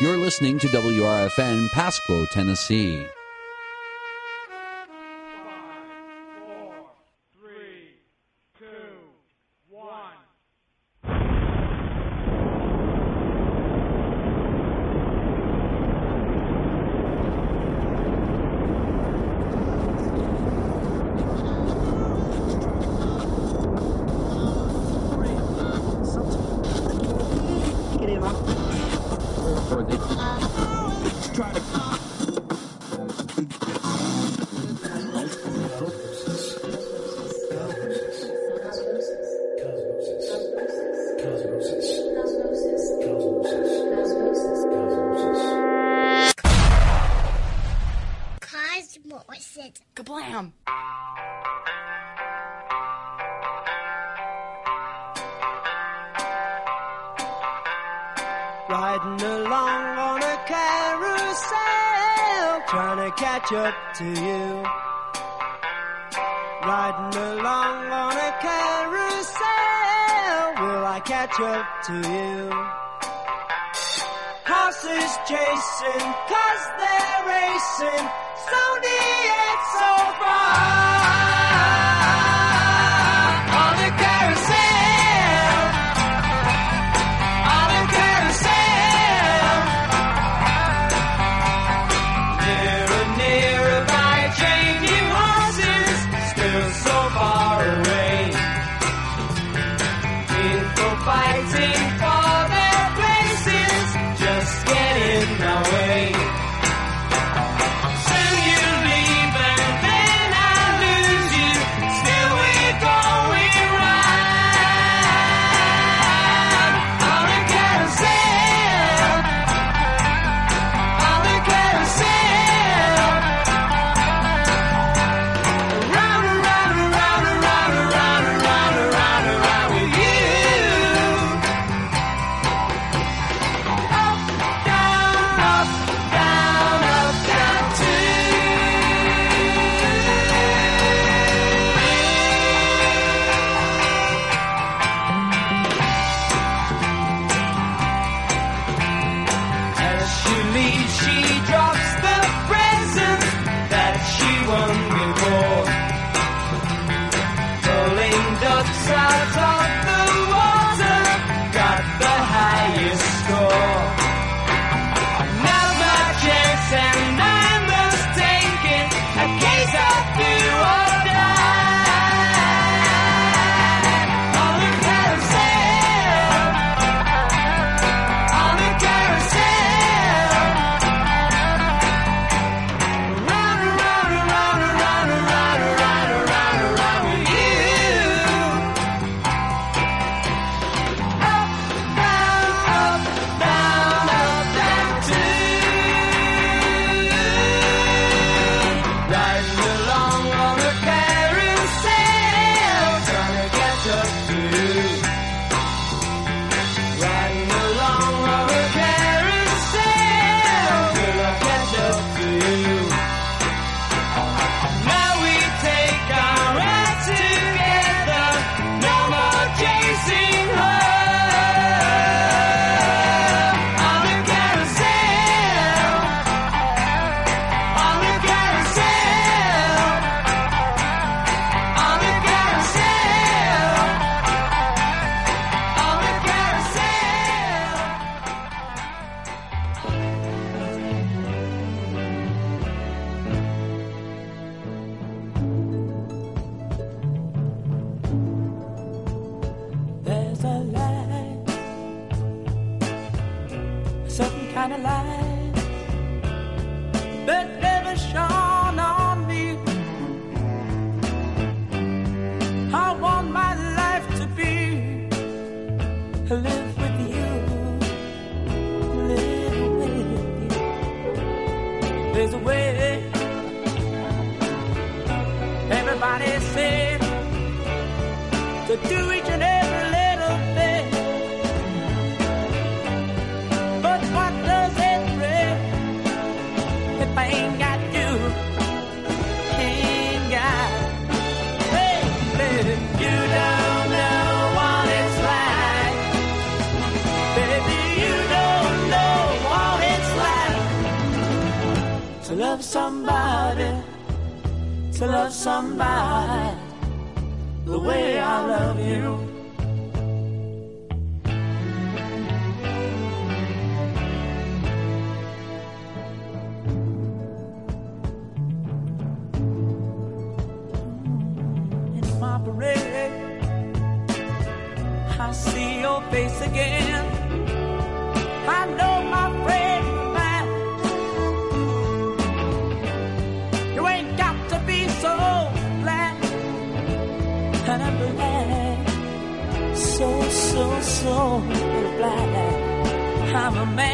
You're listening to WRFN Pasco, Tennessee. To you. your man.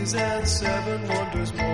winds and seven wonders more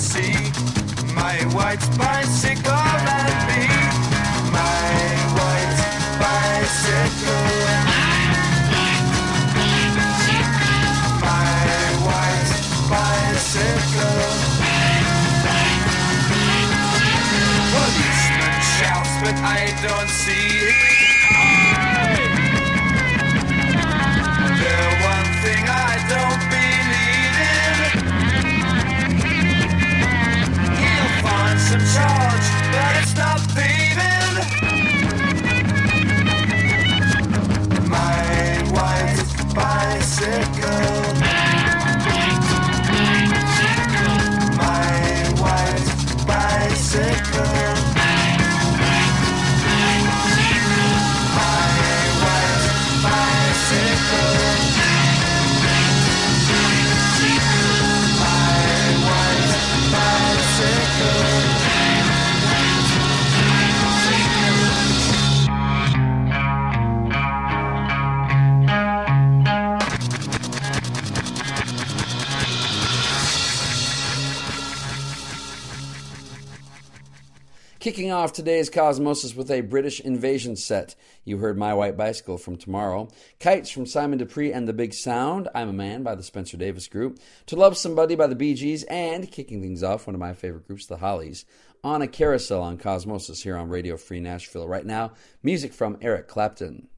see Kicking off today's Cosmosis with a British invasion set. You heard My White Bicycle from Tomorrow, Kites from Simon Dupree and the Big Sound, I'm a Man by the Spencer Davis Group, To Love Somebody by the Bee Gees, and kicking things off, one of my favorite groups, the Hollies, on a carousel on Cosmosis here on Radio Free Nashville. Right now, music from Eric Clapton.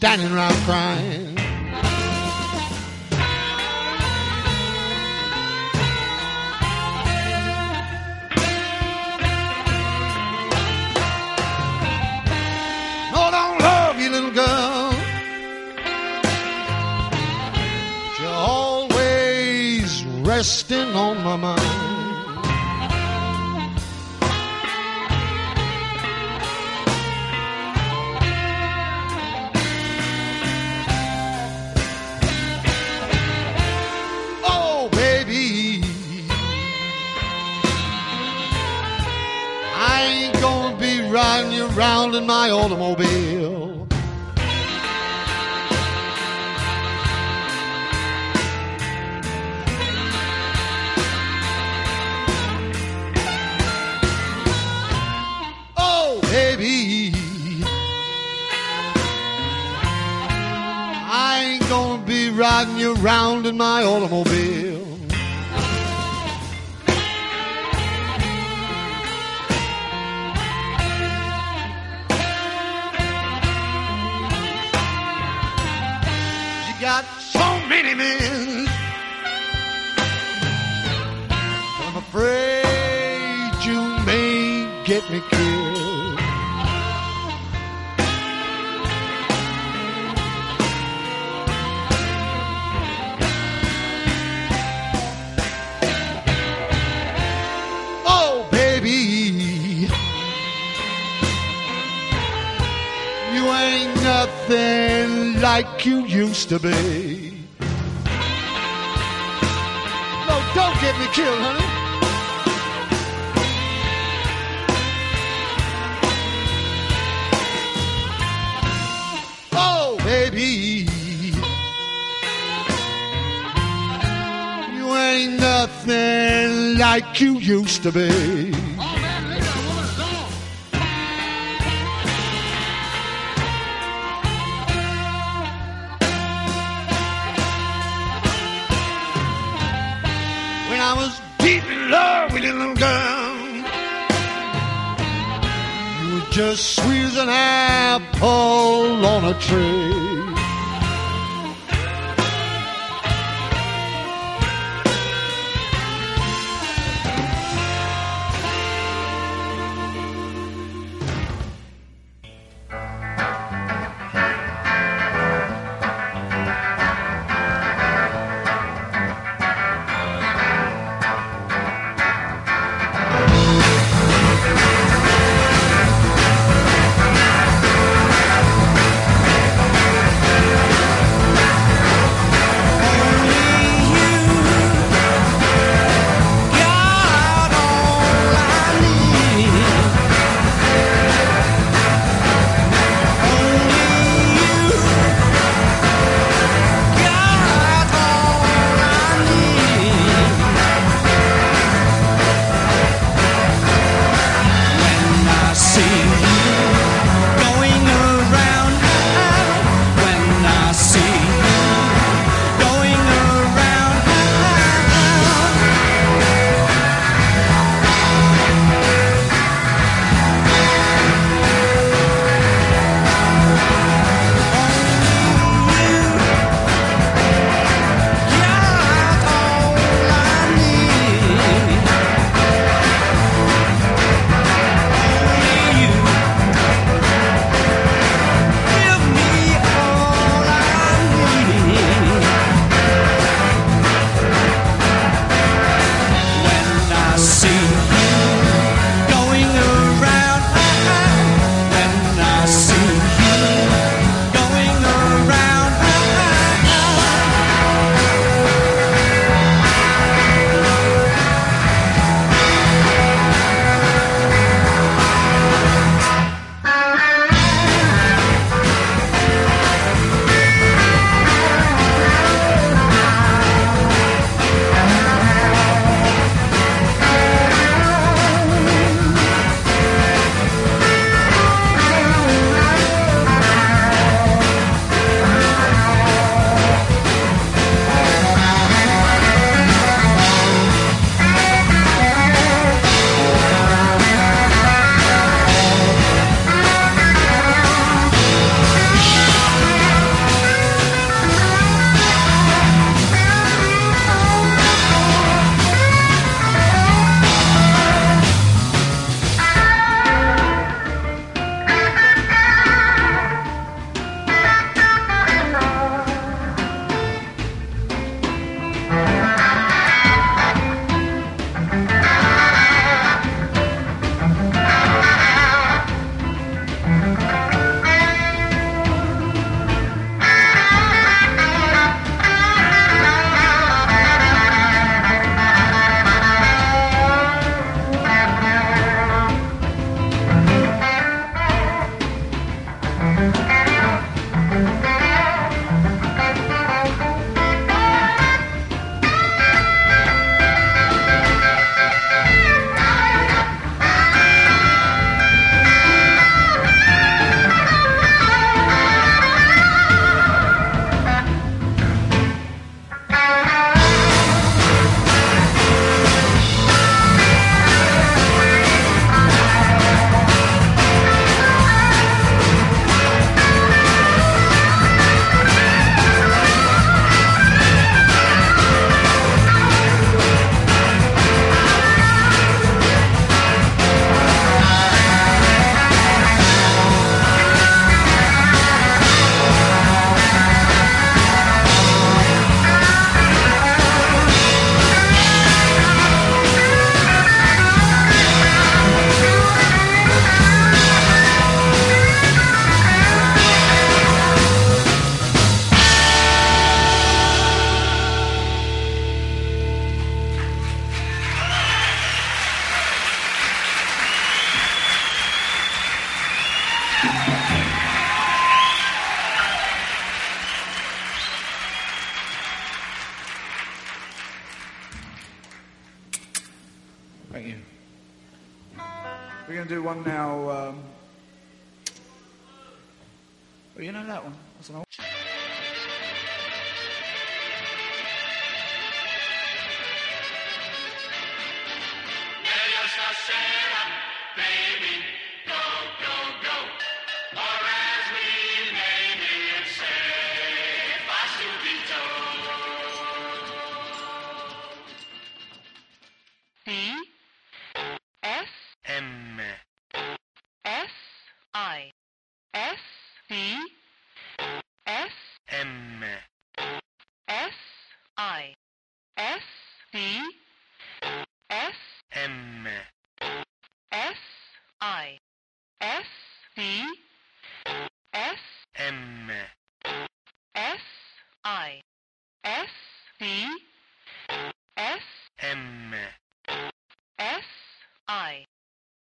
Standing around crying. Around in my automobile. To be. No, don't get me killed, honey. Oh, baby. You ain't nothing like you used to be.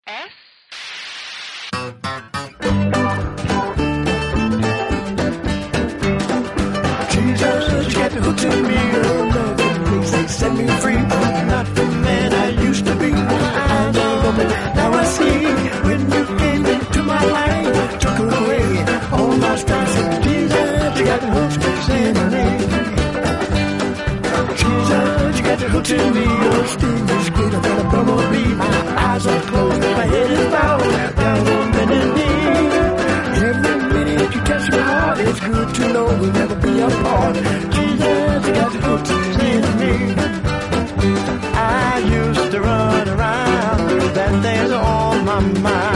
S to me. Sting is greater than a bumblebee. My eyes are closed, my head is bowed down on bended knee. Every minute you touch my heart, it's good to know we'll never be apart. Jesus, you got the hook to me. I used to run around, bad things on my mind.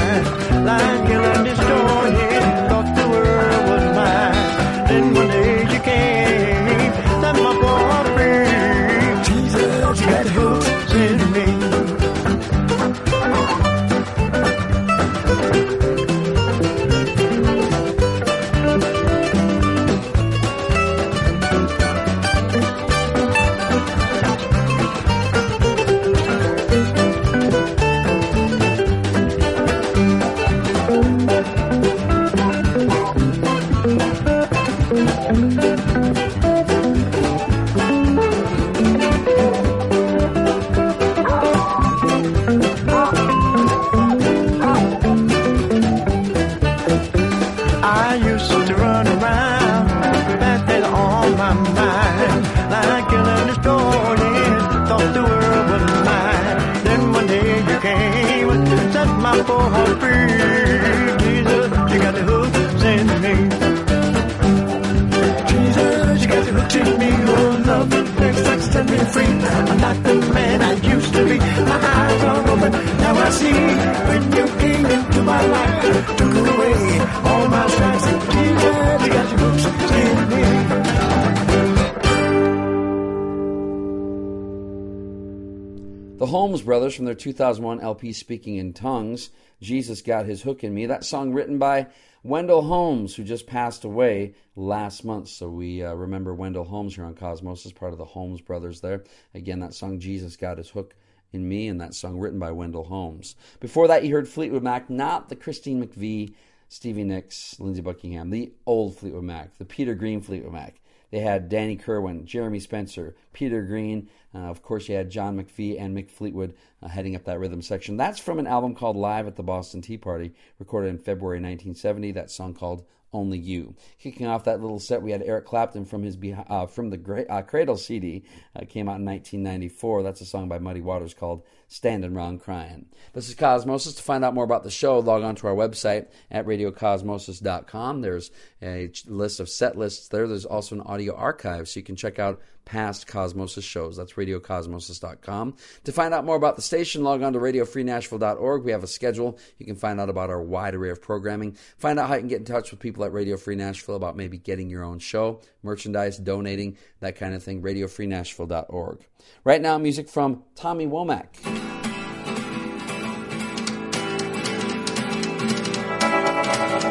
Holmes brothers from their 2001 LP Speaking in Tongues, Jesus Got His Hook in Me. That song written by Wendell Holmes, who just passed away last month. So we uh, remember Wendell Holmes here on Cosmos as part of the Holmes brothers there. Again, that song Jesus Got His Hook in Me, and that song written by Wendell Holmes. Before that, you heard Fleetwood Mac, not the Christine McVie, Stevie Nicks, Lindsey Buckingham, the old Fleetwood Mac, the Peter Green Fleetwood Mac. They had Danny Kirwan, Jeremy Spencer, Peter Green. Uh, of course, you had John McVie and Mick Fleetwood uh, heading up that rhythm section. That's from an album called Live at the Boston Tea Party, recorded in February 1970. That song called Only You. Kicking off that little set, we had Eric Clapton from his uh, from the Gra- uh, Cradle CD. Uh, came out in 1994. That's a song by Muddy Waters called Standing Round Crying. This is Cosmosis. To find out more about the show, log on to our website at radiocosmosis.com. There's a list of set lists there. There's also an audio archive, so you can check out past Cosmosis shows. That's radiocosmosis.com. To find out more about the station, log on to radiofreenashville.org. We have a schedule. You can find out about our wide array of programming. Find out how you can get in touch with people at Radio Free Nashville about maybe getting your own show, merchandise, donating, that kind of thing. radiofreenashville.org. Right now, music from Tommy Womack.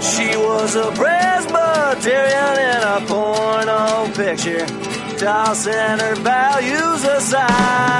She was a Presbyterian in a porno picture, tossing her values aside.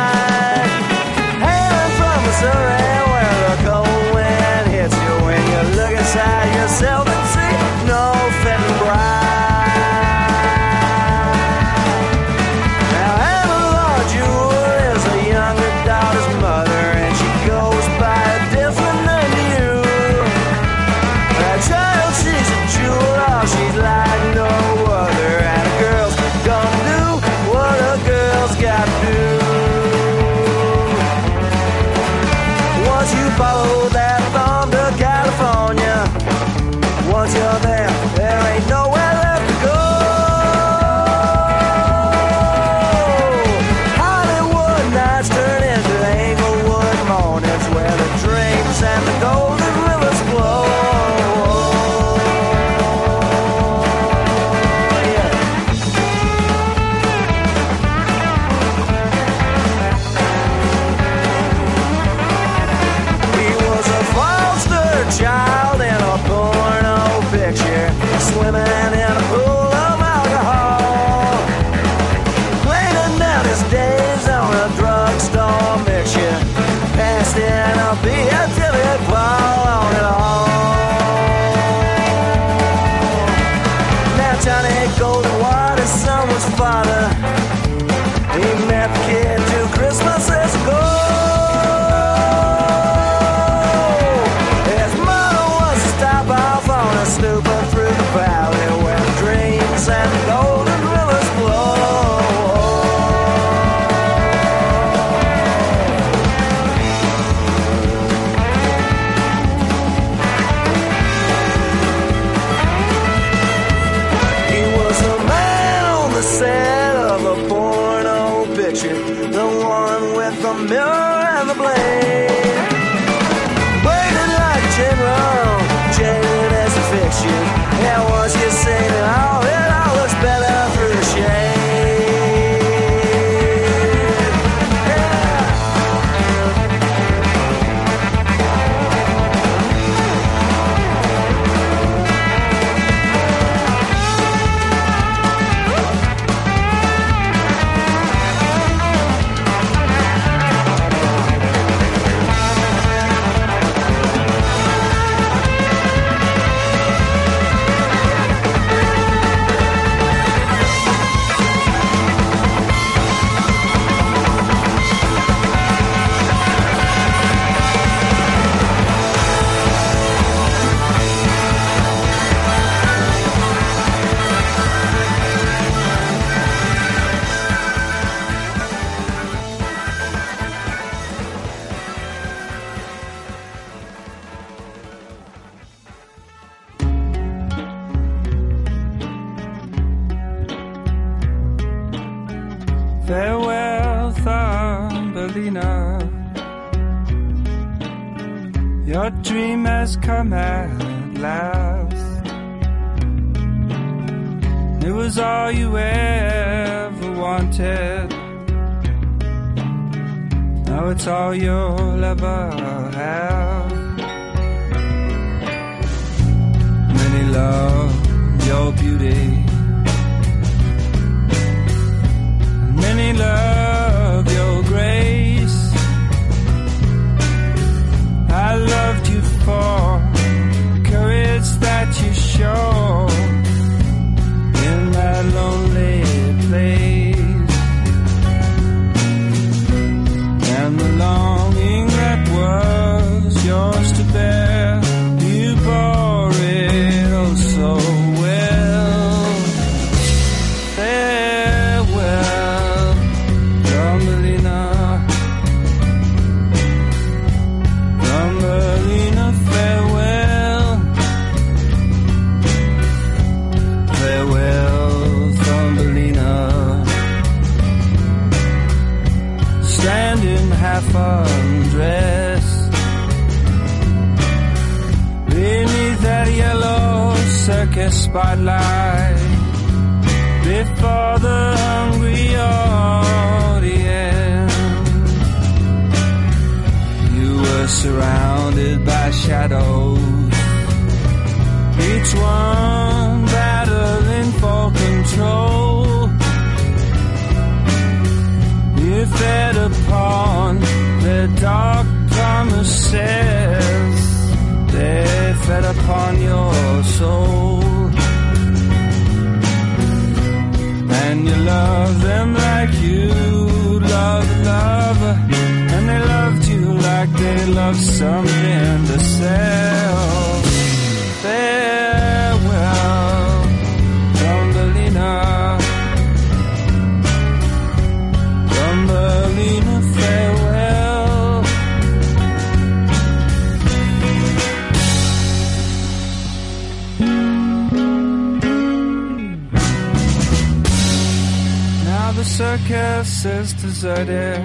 Circus is deserted.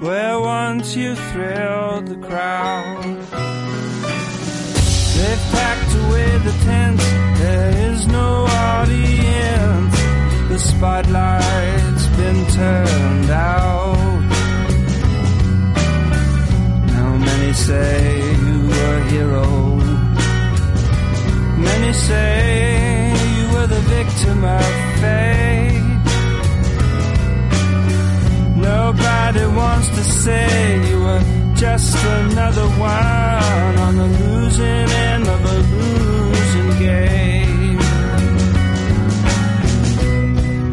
Where once you thrilled the crowd. They've packed away the tents, there is no audience. The spotlight's been turned out. Now many say you were a hero. Many say victim of fate. Nobody wants to say you were just another one on the losing end of a losing game.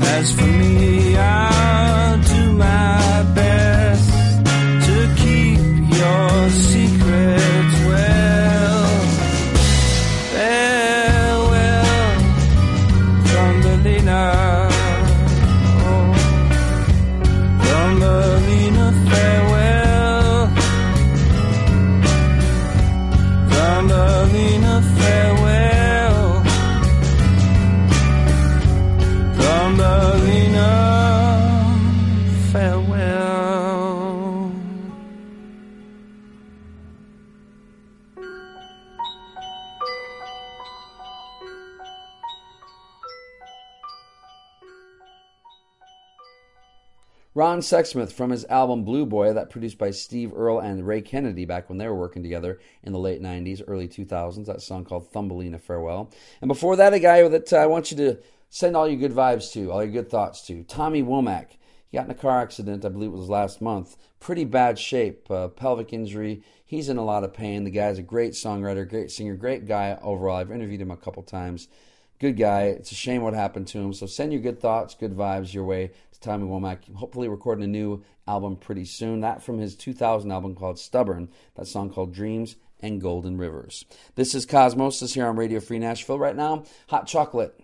As for me, I'll do my best to keep your Sexsmith from his album Blue Boy, that produced by Steve Earle and Ray Kennedy back when they were working together in the late 90s, early 2000s. That song called Thumbelina Farewell. And before that, a guy that uh, I want you to send all your good vibes to, all your good thoughts to, Tommy Womack. He got in a car accident, I believe it was last month. Pretty bad shape, uh, pelvic injury. He's in a lot of pain. The guy's a great songwriter, great singer, great guy overall. I've interviewed him a couple times. Good guy. It's a shame what happened to him. So send your good thoughts, good vibes your way to Tommy Womack. Hopefully recording a new album pretty soon. That from his 2000 album called Stubborn. That song called Dreams and Golden Rivers. This is Cosmos. This is here on Radio Free Nashville right now. Hot chocolate.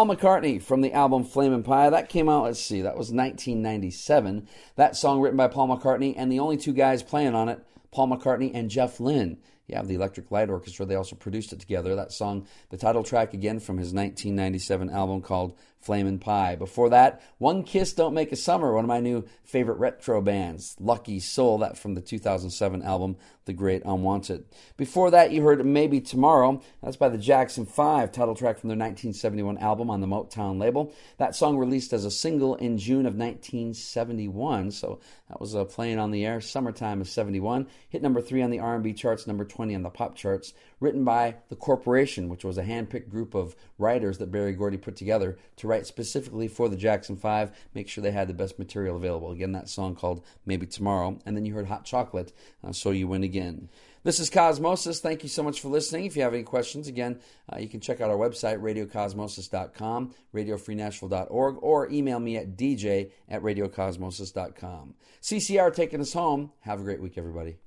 Paul McCartney from the album Flaming Pie. That came out, let's see, that was 1997. That song written by Paul McCartney, and the only two guys playing on it, Paul McCartney and Jeff Lynne. You have the Electric Light Orchestra, they also produced it together. That song, the title track again from his 1997 album called Flamin' Pie. Before that, One Kiss Don't Make a Summer, one of my new favorite retro bands, Lucky Soul, that from the 2007 album The Great Unwanted. Before that, you heard Maybe Tomorrow. That's by the Jackson 5, title track from their 1971 album on the Motown label. That song released as a single in June of 1971, so that was uh, playing on the air summertime of 71. Hit number 3 on the R&B charts, number 20 on the pop charts. Written by The Corporation, which was a hand-picked group of writers that Berry Gordy put together to write specifically for the Jackson 5, make sure they had the best material available. Again, that song called Maybe Tomorrow. And then you heard Hot Chocolate, uh, So You Win Again. This is Cosmosis. Thank you so much for listening. If you have any questions, again, uh, you can check out our website, radiocosmosis.com, radiofreenashville.org, or email me at dj at radiocosmosis.com. CCR taking us home. Have a great week, everybody.